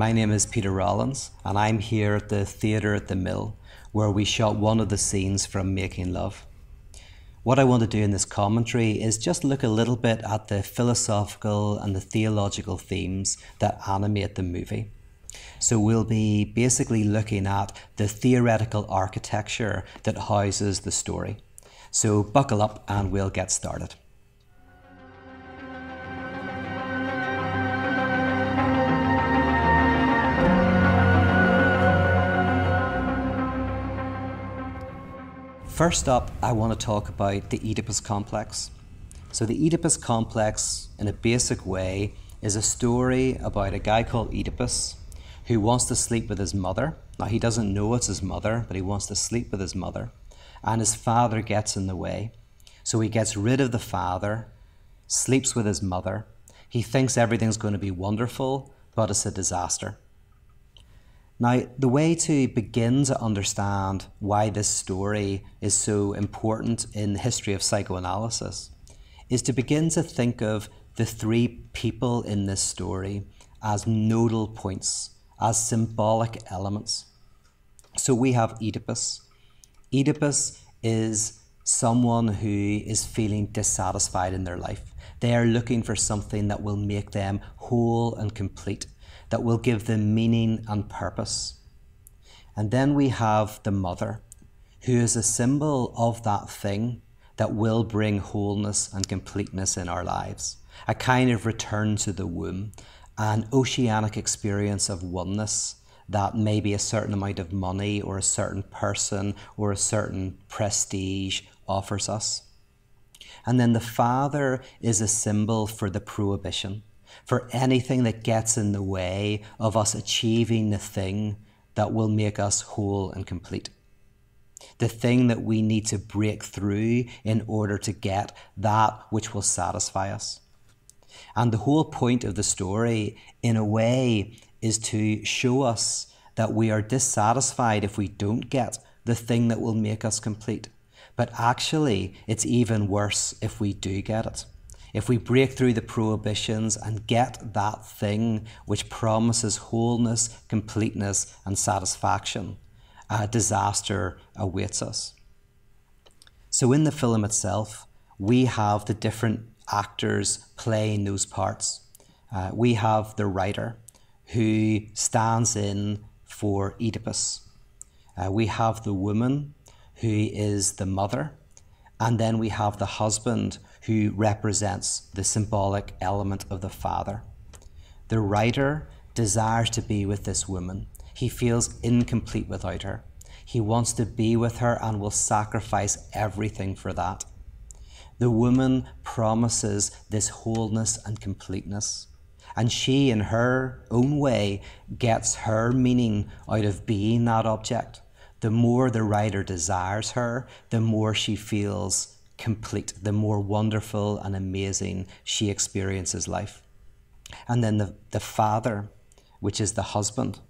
My name is Peter Rollins, and I'm here at the Theatre at the Mill, where we shot one of the scenes from Making Love. What I want to do in this commentary is just look a little bit at the philosophical and the theological themes that animate the movie. So we'll be basically looking at the theoretical architecture that houses the story. So buckle up and we'll get started. First up, I want to talk about the Oedipus complex. So, the Oedipus complex, in a basic way, is a story about a guy called Oedipus who wants to sleep with his mother. Now, he doesn't know it's his mother, but he wants to sleep with his mother. And his father gets in the way. So, he gets rid of the father, sleeps with his mother. He thinks everything's going to be wonderful, but it's a disaster. Now, the way to begin to understand why this story is so important in the history of psychoanalysis is to begin to think of the three people in this story as nodal points, as symbolic elements. So we have Oedipus. Oedipus is someone who is feeling dissatisfied in their life. They are looking for something that will make them whole and complete that will give them meaning and purpose. And then we have the mother, who is a symbol of that thing that will bring wholeness and completeness in our lives, a kind of return to the womb, an oceanic experience of oneness that maybe a certain amount of money or a certain person or a certain prestige offers us. And then the Father is a symbol for the prohibition for anything that gets in the way of us achieving the thing that will make us whole and complete. The thing that we need to break through in order to get that which will satisfy us. And the whole point of the story, in a way, is to show us that we are dissatisfied if we don't get the thing that will make us complete. But actually, it's even worse if we do get it if we break through the prohibitions and get that thing which promises wholeness, completeness, and satisfaction, a disaster awaits us. So, in the film itself, we have the different actors playing those parts. Uh, we have the writer who stands in for Oedipus. Uh, we have the woman who is the mother. And then we have the husband who represents the symbolic element of the father. The writer desires to be with this woman. He feels incomplete without her. He wants to be with her and will sacrifice everything for that. The woman promises this wholeness and completeness. And she, in her own way, gets her meaning out of being that object. The more the writer desires her, the more she feels complete, the more wonderful and amazing she experiences life. And then the, the father, which is the husband.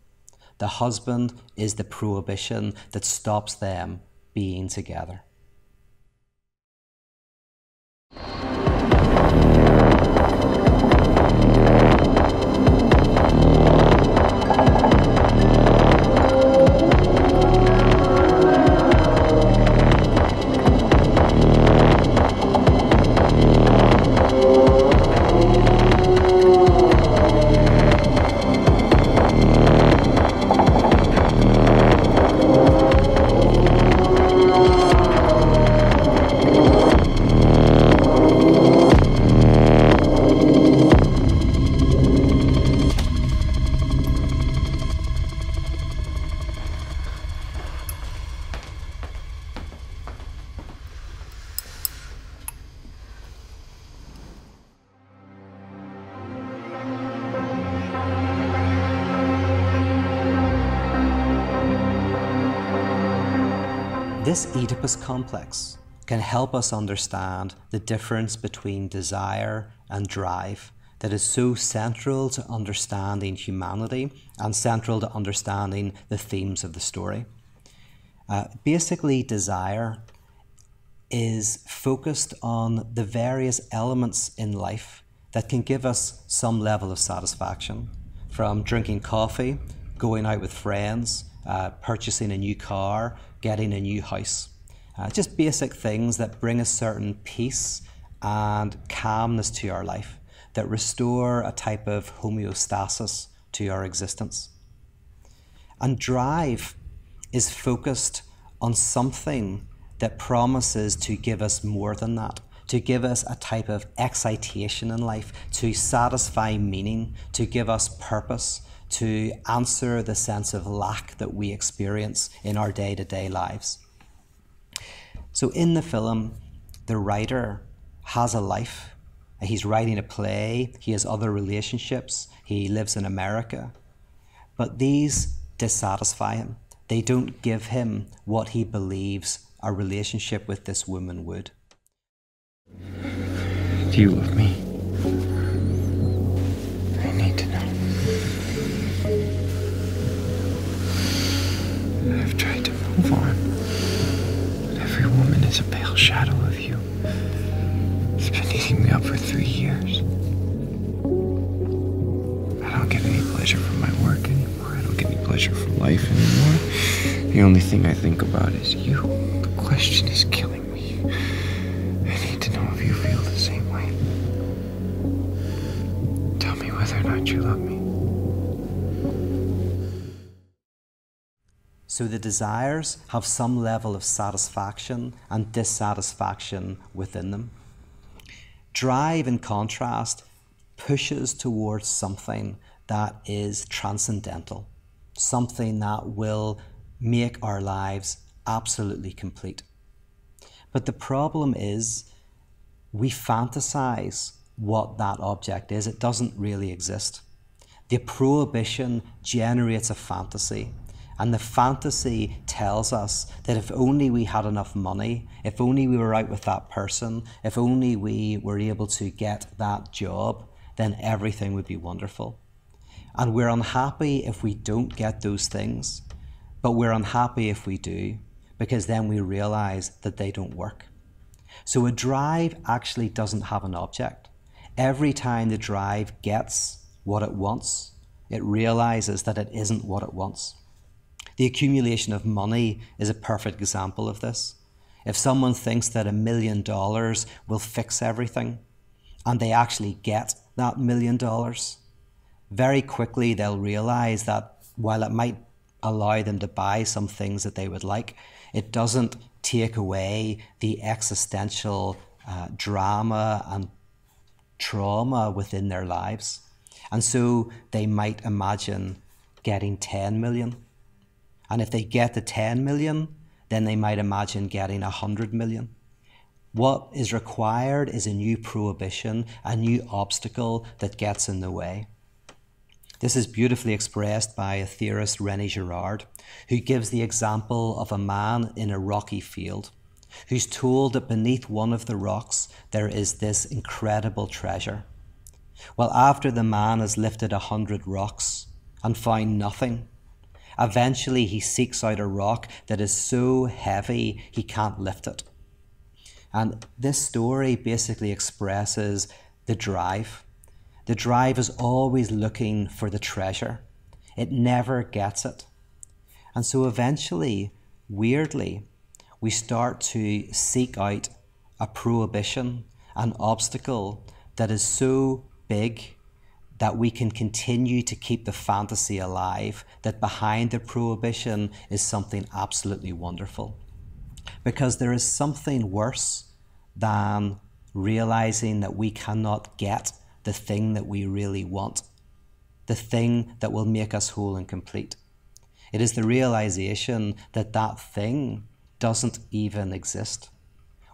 The husband is the prohibition that stops them being together. This complex can help us understand the difference between desire and drive that is so central to understanding humanity and central to understanding the themes of the story. Uh, basically, desire is focused on the various elements in life that can give us some level of satisfaction. from drinking coffee, going out with friends, uh, purchasing a new car, getting a new house. Uh, just basic things that bring a certain peace and calmness to our life, that restore a type of homeostasis to our existence. And drive is focused on something that promises to give us more than that, to give us a type of excitation in life, to satisfy meaning, to give us purpose, to answer the sense of lack that we experience in our day to day lives. So, in the film, the writer has a life. He's writing a play, he has other relationships, he lives in America. But these dissatisfy him. They don't give him what he believes a relationship with this woman would. Do you love me? Is a pale shadow of you. It's been eating me up for three years. I don't get any pleasure from my work anymore. I don't get any pleasure from life anymore. The only thing I think about is you. The question is killing me. I need to know if you feel the same way. Tell me whether or not you love me. So the desires have some level of satisfaction and dissatisfaction within them. Drive, in contrast, pushes towards something that is transcendental, something that will make our lives absolutely complete. But the problem is we fantasize what that object is, it doesn't really exist. The prohibition generates a fantasy. And the fantasy tells us that if only we had enough money, if only we were out with that person, if only we were able to get that job, then everything would be wonderful. And we're unhappy if we don't get those things, but we're unhappy if we do, because then we realize that they don't work. So a drive actually doesn't have an object. Every time the drive gets what it wants, it realizes that it isn't what it wants. The accumulation of money is a perfect example of this. If someone thinks that a million dollars will fix everything, and they actually get that million dollars, very quickly they'll realize that while it might allow them to buy some things that they would like, it doesn't take away the existential uh, drama and trauma within their lives. And so they might imagine getting 10 million and if they get the 10 million, then they might imagine getting 100 million. What is required is a new prohibition, a new obstacle that gets in the way. This is beautifully expressed by a theorist, Rene Girard, who gives the example of a man in a rocky field who's told that beneath one of the rocks there is this incredible treasure. Well, after the man has lifted a hundred rocks and found nothing, Eventually, he seeks out a rock that is so heavy he can't lift it. And this story basically expresses the drive. The drive is always looking for the treasure, it never gets it. And so eventually, weirdly, we start to seek out a prohibition, an obstacle that is so big that we can continue to keep the fantasy alive, that behind the prohibition is something absolutely wonderful. Because there is something worse than realizing that we cannot get the thing that we really want, the thing that will make us whole and complete. It is the realization that that thing doesn't even exist.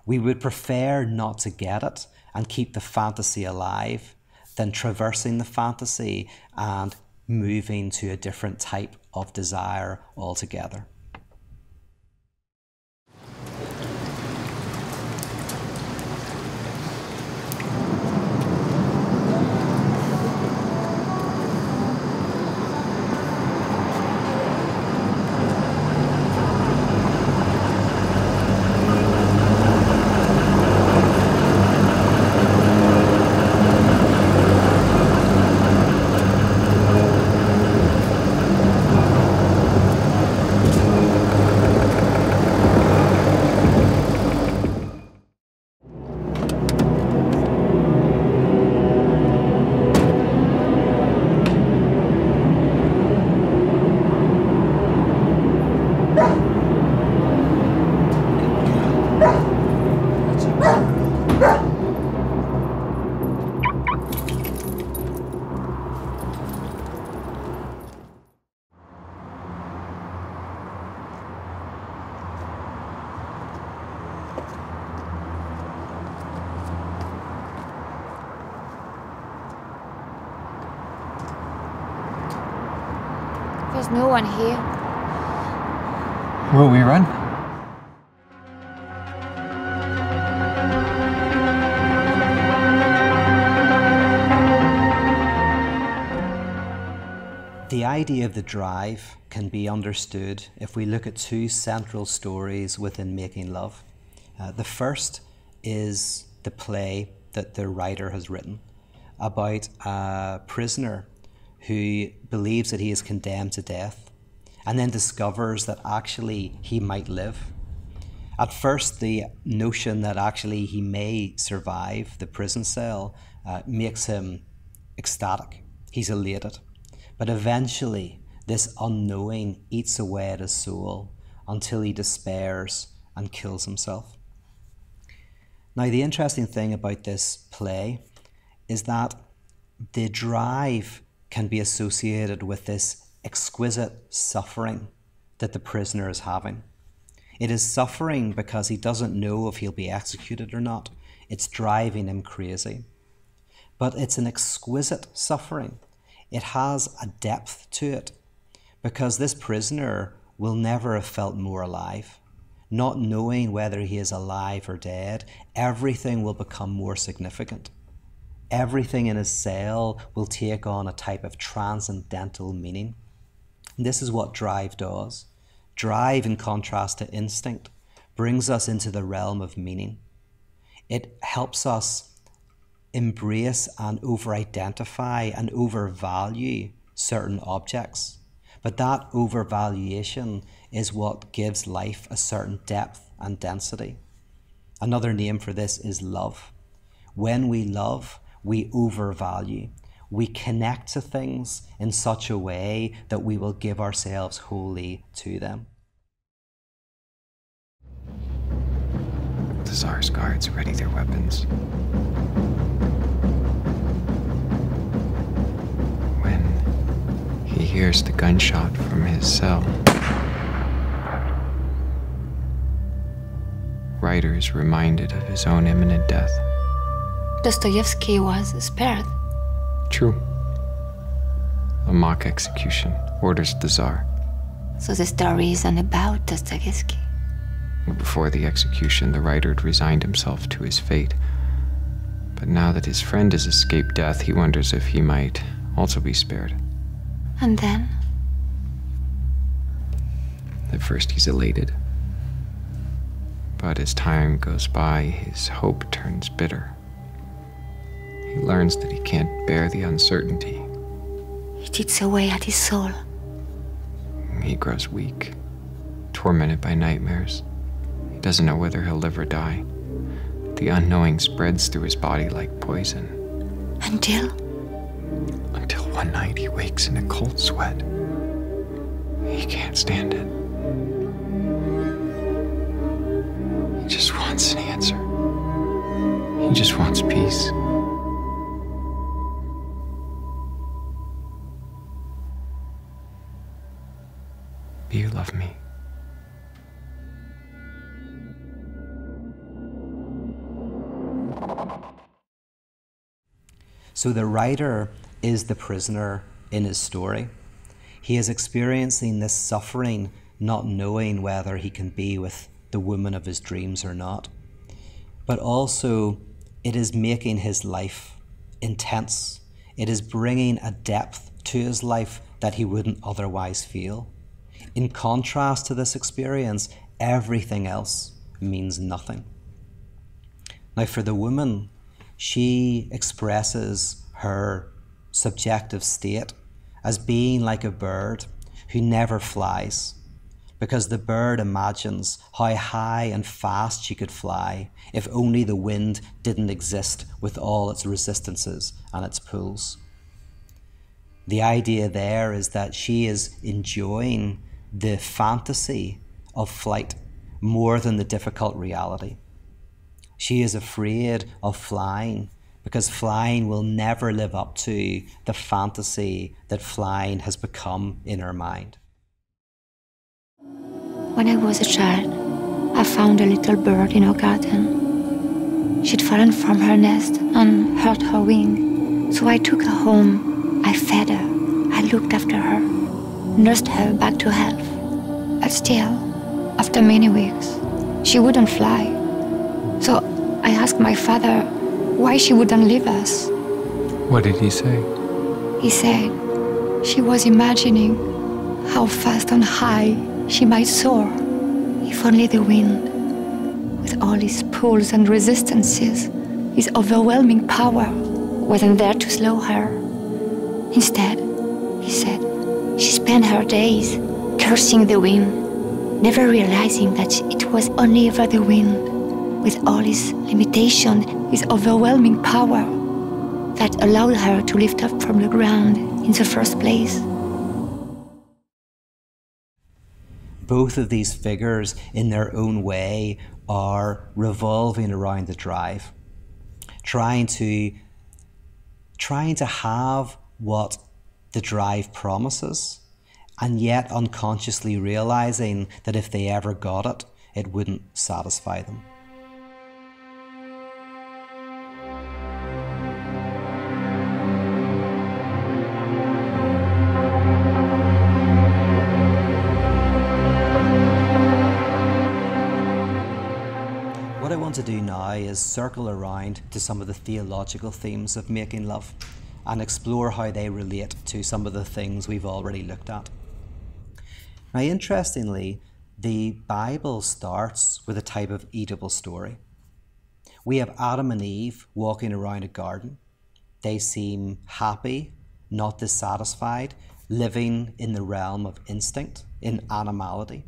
We would prefer not to get it and keep the fantasy alive than traversing the fantasy and moving to a different type of desire altogether. One here. Will we run? The idea of the drive can be understood if we look at two central stories within Making Love. Uh, the first is the play that the writer has written about a prisoner who believes that he is condemned to death and then discovers that actually he might live. At first, the notion that actually he may survive the prison cell uh, makes him ecstatic. He's elated. But eventually, this unknowing eats away at his soul until he despairs and kills himself. Now, the interesting thing about this play is that the drive can be associated with this exquisite suffering that the prisoner is having. It is suffering because he doesn't know if he'll be executed or not. It's driving him crazy. But it's an exquisite suffering it has a depth to it because this prisoner will never have felt more alive. Not knowing whether he is alive or dead, everything will become more significant. Everything in his cell will take on a type of transcendental meaning. And this is what drive does. Drive, in contrast to instinct, brings us into the realm of meaning. It helps us embrace and over identify and overvalue certain objects. But that overvaluation is what gives life a certain depth and density. Another name for this is love. When we love, we overvalue. We connect to things in such a way that we will give ourselves wholly to them. The Tsar's guards ready their weapons. When He hears the gunshot from his cell. Ryder is reminded of his own imminent death. Dostoevsky was spared. True. A mock execution orders the Tsar. So the story isn't about Dostoevsky. Before the execution, the writer had resigned himself to his fate. But now that his friend has escaped death, he wonders if he might also be spared. And then? At first, he's elated. But as time goes by, his hope turns bitter. He learns that he can't bear the uncertainty. It eats away at his soul. He grows weak, tormented by nightmares. He doesn't know whether he'll live or die. The unknowing spreads through his body like poison. Until? Until one night he wakes in a cold sweat. He can't stand it. He just wants an answer. He just wants peace. So the writer is the prisoner in his story. He is experiencing this suffering, not knowing whether he can be with the woman of his dreams or not. But also, it is making his life intense. It is bringing a depth to his life that he wouldn't otherwise feel. In contrast to this experience, everything else means nothing. Now, for the woman, she expresses her subjective state as being like a bird who never flies because the bird imagines how high and fast she could fly if only the wind didn't exist with all its resistances and its pulls. The idea there is that she is enjoying the fantasy of flight more than the difficult reality. She is afraid of flying because flying will never live up to the fantasy that flying has become in her mind. When I was a child, I found a little bird in our garden. She'd fallen from her nest and hurt her wing. So I took her home. I fed her. I looked after her. nursed her back to health. But still, after many weeks, she wouldn't fly. So I asked my father why she wouldn't leave us. What did he say? He said she was imagining how fast and high she might soar if only the wind, with all its pulls and resistances, its overwhelming power, wasn't there to slow her. Instead, he said, she spent her days cursing the wind, never realizing that it was only ever the wind, with all his limitation, his overwhelming power, that allowed her to lift up from the ground in the first place. Both of these figures, in their own way, are revolving around the drive, trying to trying to have what the drive promises, and yet unconsciously realizing that if they ever got it, it wouldn't satisfy them. Do now is circle around to some of the theological themes of making love and explore how they relate to some of the things we've already looked at. Now, interestingly, the Bible starts with a type of Oedipal story. We have Adam and Eve walking around a garden. They seem happy, not dissatisfied, living in the realm of instinct, in animality.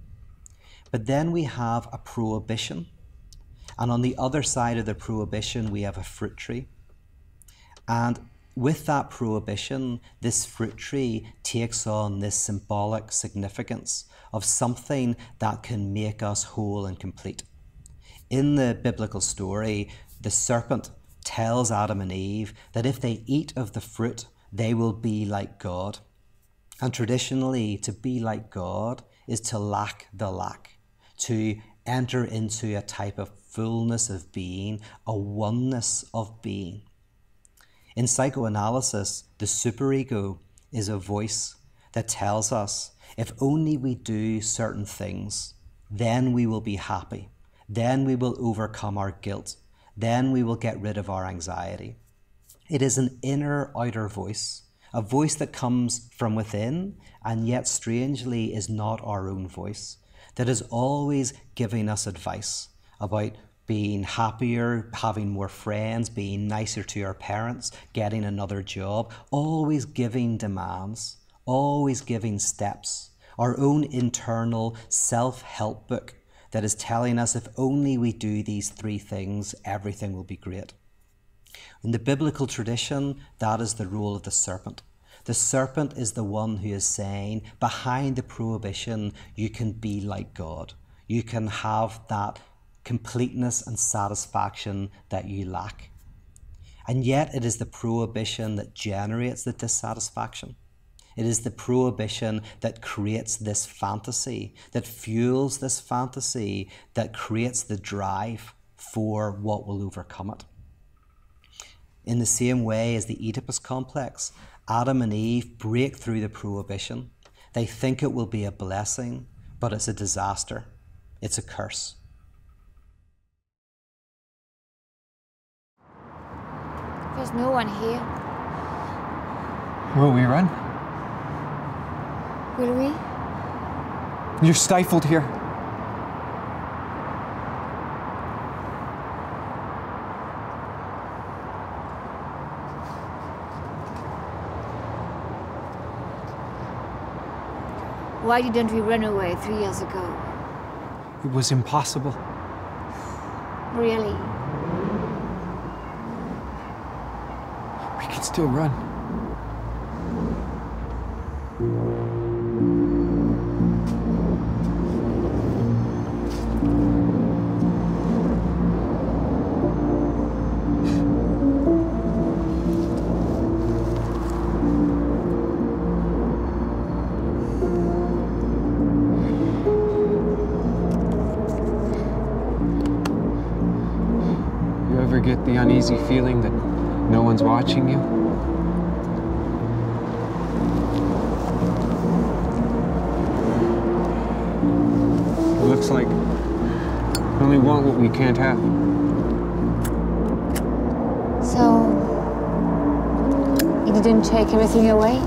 But then we have a prohibition. And on the other side of the prohibition, we have a fruit tree. And with that prohibition, this fruit tree takes on this symbolic significance of something that can make us whole and complete. In the biblical story, the serpent tells Adam and Eve that if they eat of the fruit, they will be like God. And traditionally, to be like God is to lack the lack, to enter into a type of fullness of being, a oneness of being. In psychoanalysis, the superego is a voice that tells us if only we do certain things, then we will be happy. Then we will overcome our guilt. Then we will get rid of our anxiety. It is an inner outer voice, a voice that comes from within and yet strangely is not our own voice, that is always giving us advice about being happier, having more friends, being nicer to our parents, getting another job, always giving demands, always giving steps, our own internal self help book that is telling us if only we do these three things, everything will be great. In the biblical tradition, that is the role of the serpent. The serpent is the one who is saying, behind the prohibition, you can be like God. You can have that completeness and satisfaction that you lack. And yet, it is the prohibition that generates the dissatisfaction. It is the prohibition that creates this fantasy, that fuels this fantasy, that creates the drive for what will overcome it. In the same way as the Oedipus complex, Adam and Eve break through the prohibition. They think it will be a blessing, but it's a disaster. It's a curse. There's no one here. Will we run? Will we? You're stifled here. Why didn't we run away three years ago? It was impossible. Really? We can still run. You ever get the uneasy feeling that no one's watching you? We only want what we can't have. So, you didn't take everything away?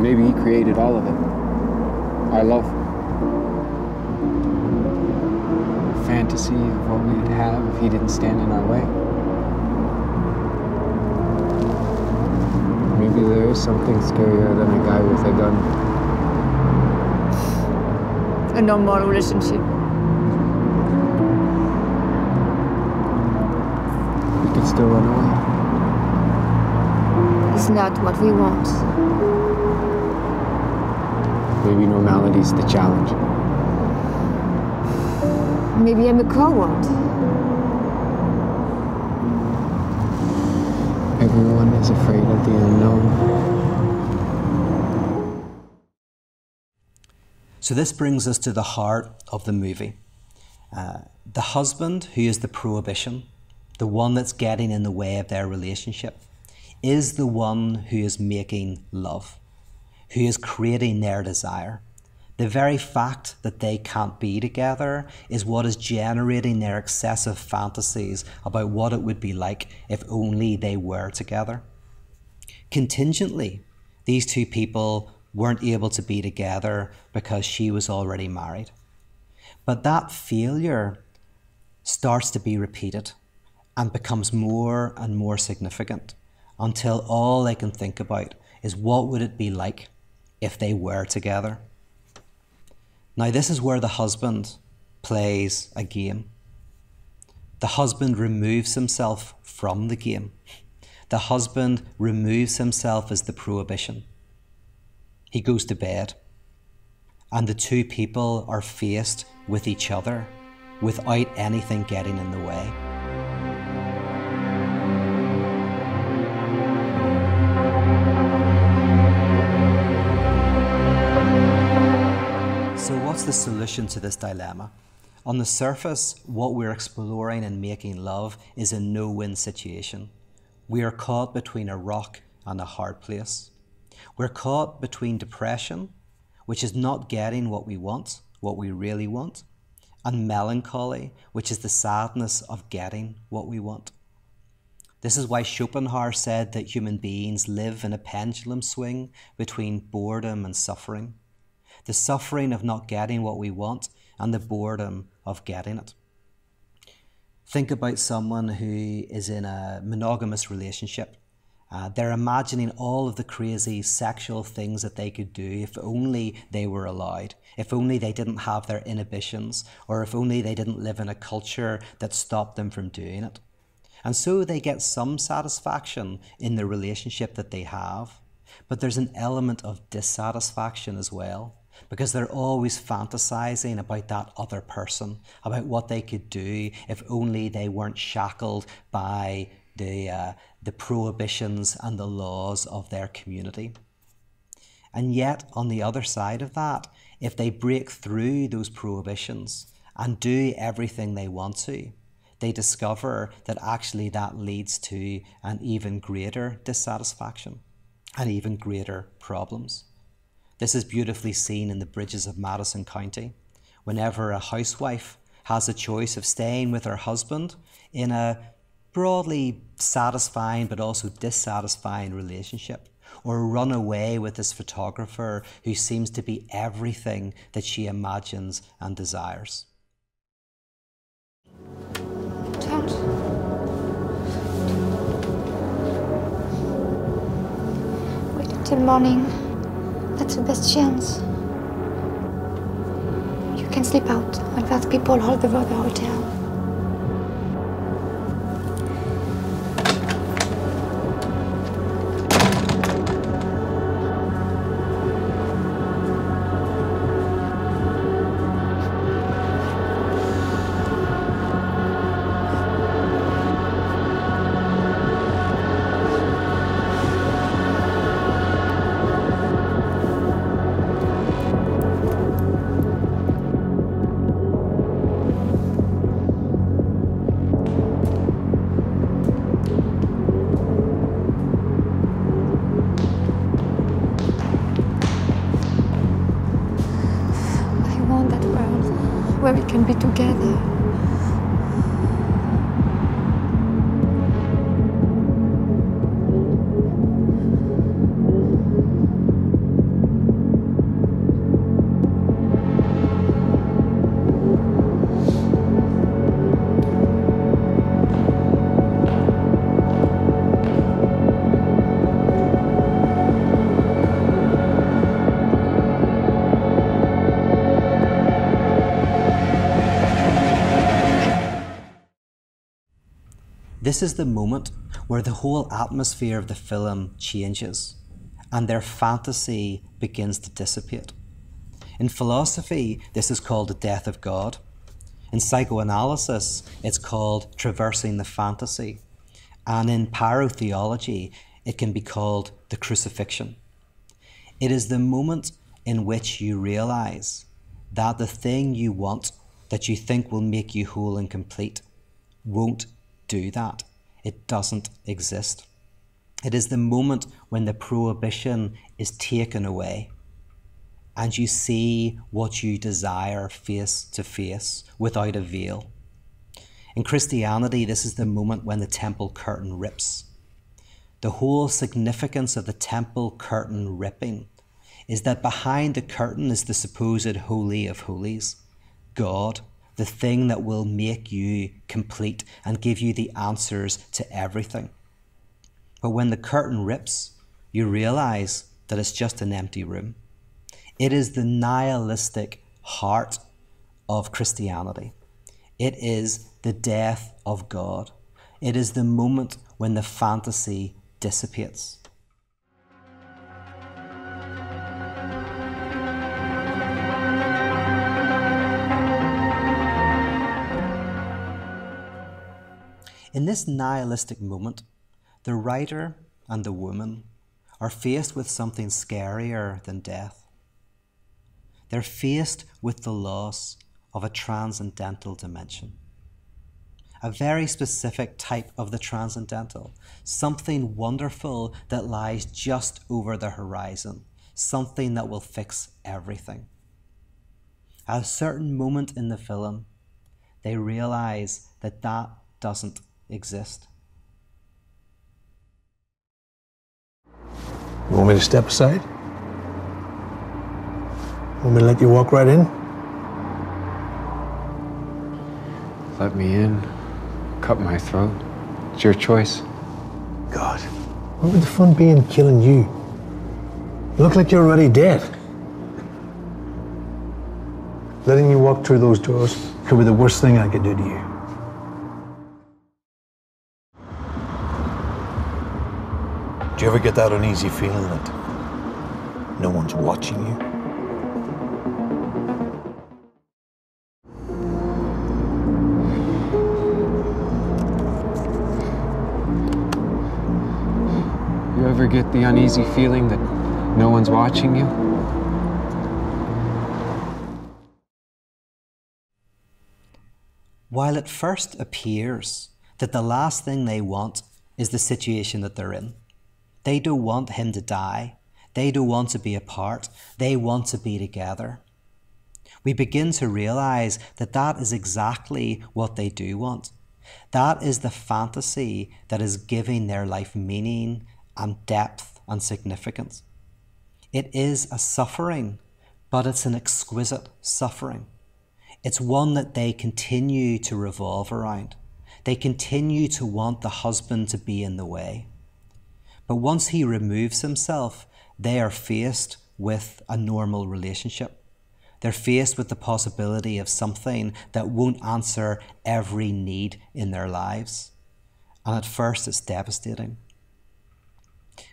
Maybe he created all of it. Our love. The fantasy of what we'd have if he didn't stand in our way. There is something scarier than a guy with a gun. A normal relationship. We could still run away. It's not what we want. Maybe normality's the challenge. Maybe I'm a coward. Is afraid of the unknown. So, this brings us to the heart of the movie. Uh, the husband, who is the prohibition, the one that's getting in the way of their relationship, is the one who is making love, who is creating their desire. The very fact that they can't be together is what is generating their excessive fantasies about what it would be like if only they were together. Contingently, these two people weren't able to be together because she was already married. But that failure starts to be repeated and becomes more and more significant until all they can think about is what would it be like if they were together. Now, this is where the husband plays a game. The husband removes himself from the game. The husband removes himself as the prohibition. He goes to bed, and the two people are faced with each other without anything getting in the way. So, what's the solution to this dilemma? On the surface, what we're exploring and making love is a no win situation. We are caught between a rock and a hard place. We're caught between depression, which is not getting what we want, what we really want, and melancholy, which is the sadness of getting what we want. This is why Schopenhauer said that human beings live in a pendulum swing between boredom and suffering the suffering of not getting what we want, and the boredom of getting it. Think about someone who is in a monogamous relationship. Uh, they're imagining all of the crazy sexual things that they could do if only they were allowed, if only they didn't have their inhibitions, or if only they didn't live in a culture that stopped them from doing it. And so they get some satisfaction in the relationship that they have, but there's an element of dissatisfaction as well because they're always fantasizing about that other person, about what they could do if only they weren't shackled by the, uh, the prohibitions and the laws of their community. And yet, on the other side of that, if they break through those prohibitions and do everything they want to, they discover that actually that leads to an even greater dissatisfaction and even greater problems. This is beautifully seen in the bridges of Madison County. Whenever a housewife has a choice of staying with her husband in a broadly satisfying but also dissatisfying relationship, or run away with this photographer who seems to be everything that she imagines and desires. Don't. Wait until morning. That's the best chance. You can sleep out when there's people all over the hotel. This is the moment where the whole atmosphere of the film changes and their fantasy begins to dissipate. In philosophy, this is called the death of God. In psychoanalysis, it's called traversing the fantasy. And in pyrotheology, it can be called the crucifixion. It is the moment in which you realize that the thing you want that you think will make you whole and complete won't do that. It doesn't exist. It is the moment when the prohibition is taken away and you see what you desire face to face without a veil. In Christianity, this is the moment when the temple curtain rips. The whole significance of the temple curtain ripping is that behind the curtain is the supposed Holy of Holies, God the thing that will make you complete and give you the answers to everything. But when the curtain rips, you realize that it's just an empty room. It is the nihilistic heart of Christianity. It is the death of God. It is the moment when the fantasy dissipates. In this nihilistic moment, the writer and the woman are faced with something scarier than death. They're faced with the loss of a transcendental dimension. A very specific type of the transcendental, something wonderful that lies just over the horizon, something that will fix everything. At a certain moment in the film, they realize that that doesn't exist. You want me to step aside? Want me to let you walk right in? Let me in. Cut my throat. It's your choice. God, what would the fun be in killing you? You look like you're already dead. Letting you walk through those doors could be the worst thing I could do to you. Do you ever get that uneasy feeling that no one's watching you? You ever get the uneasy feeling that no one's watching you? While it first appears that the last thing they want is the situation that they're in, they don't want him to die. They don't want to be apart. They want to be together. We begin to realize that that is exactly what they do want. That is the fantasy that is giving their life meaning and depth and significance. It is a suffering, but it's an exquisite suffering. It's one that they continue to revolve around. They continue to want the husband to be in the way. But once he removes himself, they are faced with a normal relationship. They're faced with the possibility of something that won't answer every need in their lives. And at first, it's devastating.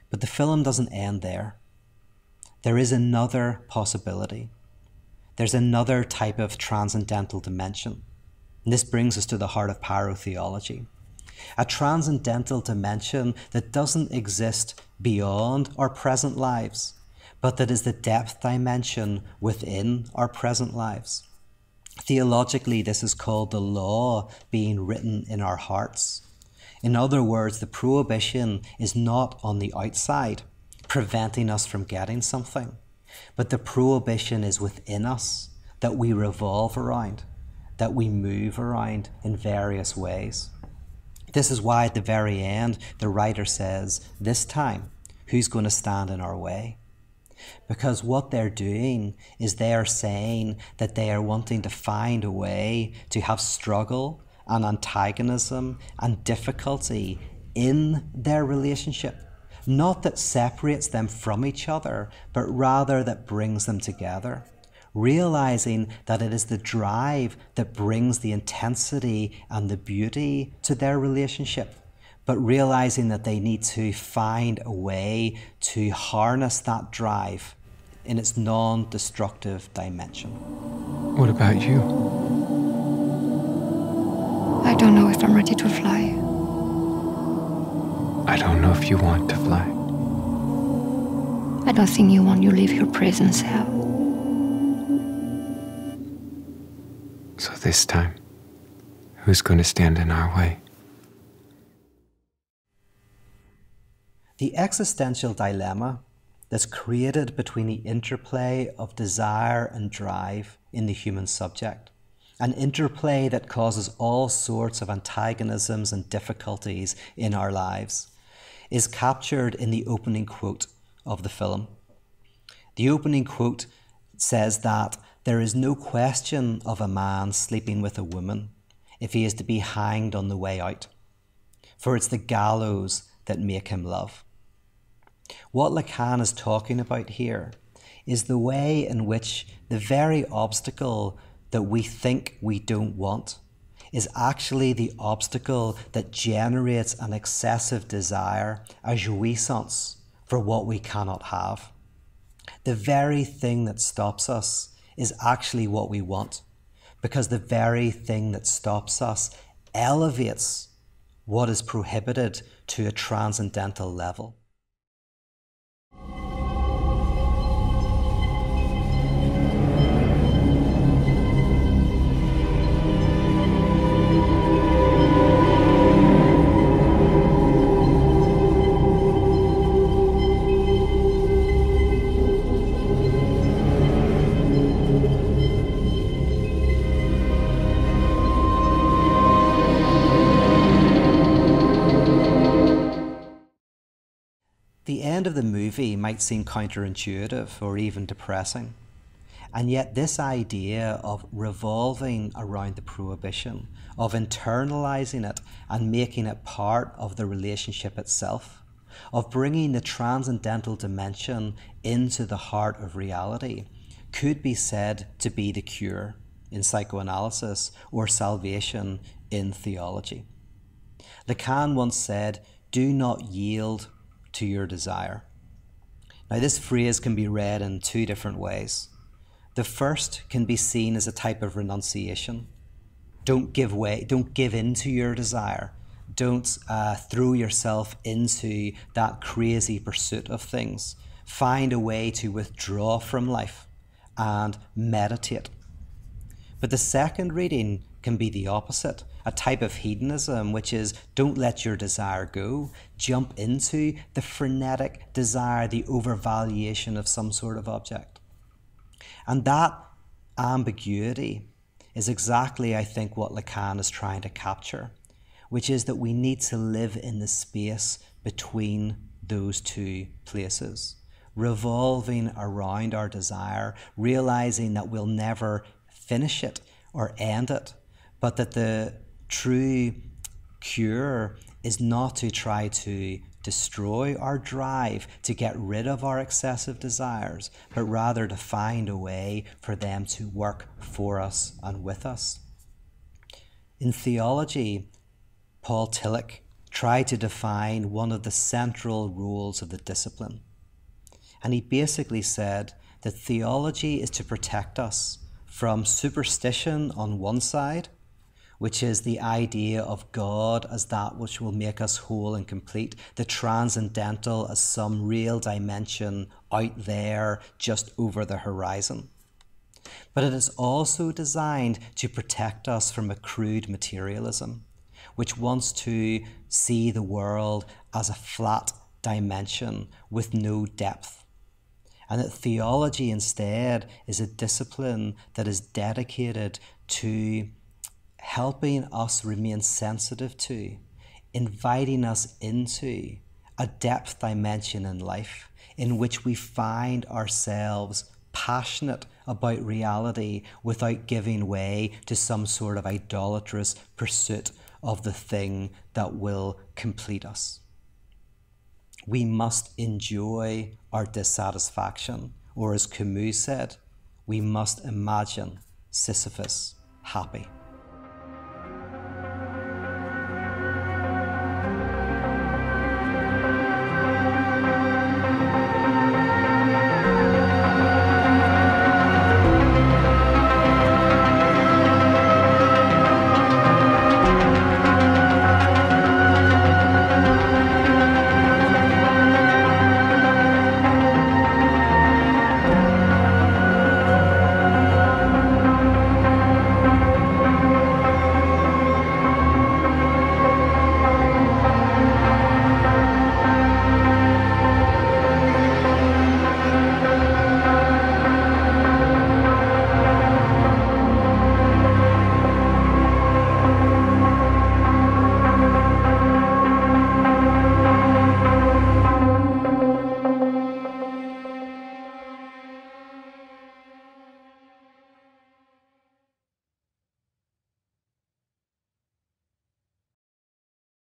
But the film doesn't end there. There is another possibility. There's another type of transcendental dimension. And this brings us to the heart of pyrotheology a transcendental dimension that doesn't exist beyond our present lives, but that is the depth dimension within our present lives. Theologically, this is called the law being written in our hearts. In other words, the prohibition is not on the outside, preventing us from getting something, but the prohibition is within us that we revolve around that we move around in various ways. This is why at the very end, the writer says, This time, who's going to stand in our way? Because what they're doing is they are saying that they are wanting to find a way to have struggle and antagonism and difficulty in their relationship. Not that separates them from each other, but rather that brings them together. Realizing that it is the drive that brings the intensity and the beauty to their relationship but realizing that they need to find a way to harness that drive in its non destructive dimension. What about you? I don't know if I'm ready to fly. I don't know if you want to fly. I don't think you want to leave your presence here. So this time, who's going to stand in our way? The existential dilemma that's created between the interplay of desire and drive in the human subject, an interplay that causes all sorts of antagonisms and difficulties in our lives, is captured in the opening quote of the film. The opening quote says that there is no question of a man sleeping with a woman if he is to be hanged on the way out, for it's the gallows that make him love. What Lacan is talking about here is the way in which the very obstacle that we think we don't want is actually the obstacle that generates an excessive desire, a jouissance for what we cannot have. The very thing that stops us is actually what we want, because the very thing that stops us elevates what is prohibited to a transcendental level. End of the movie might seem counterintuitive or even depressing. And yet, this idea of revolving around the prohibition, of internalizing it and making it part of the relationship itself, of bringing the transcendental dimension into the heart of reality, could be said to be the cure in psychoanalysis or salvation in theology. Lacan once said, Do not yield to your desire. Now, this phrase can be read in two different ways. The first can be seen as a type of renunciation. Don't give way, don't give in to your desire. Don't uh, throw yourself into that crazy pursuit of things. Find a way to withdraw from life and meditate. But the second reading can be the opposite a type of hedonism, which is don't let your desire go, jump into the frenetic desire, the overvaluation of some sort of object. And that ambiguity is exactly, I think, what Lacan is trying to capture, which is that we need to live in the space between those two places, revolving around our desire, realizing that we'll never finish it or end it, but that the true cure is not to try to destroy our drive to get rid of our excessive desires, but rather to find a way for them to work for us and with us. In theology, Paul Tillich tried to define one of the central rules of the discipline. And he basically said that theology is to protect us from superstition on one side which is the idea of God as that which will make us whole and complete, the transcendental as some real dimension out there just over the horizon. But it is also designed to protect us from a crude materialism, which wants to see the world as a flat dimension with no depth. And that theology instead is a discipline that is dedicated to helping us remain sensitive to, inviting us into a depth dimension in life in which we find ourselves passionate about reality without giving way to some sort of idolatrous pursuit of the thing that will complete us. We must enjoy our dissatisfaction, or as Camus said, we must imagine Sisyphus happy.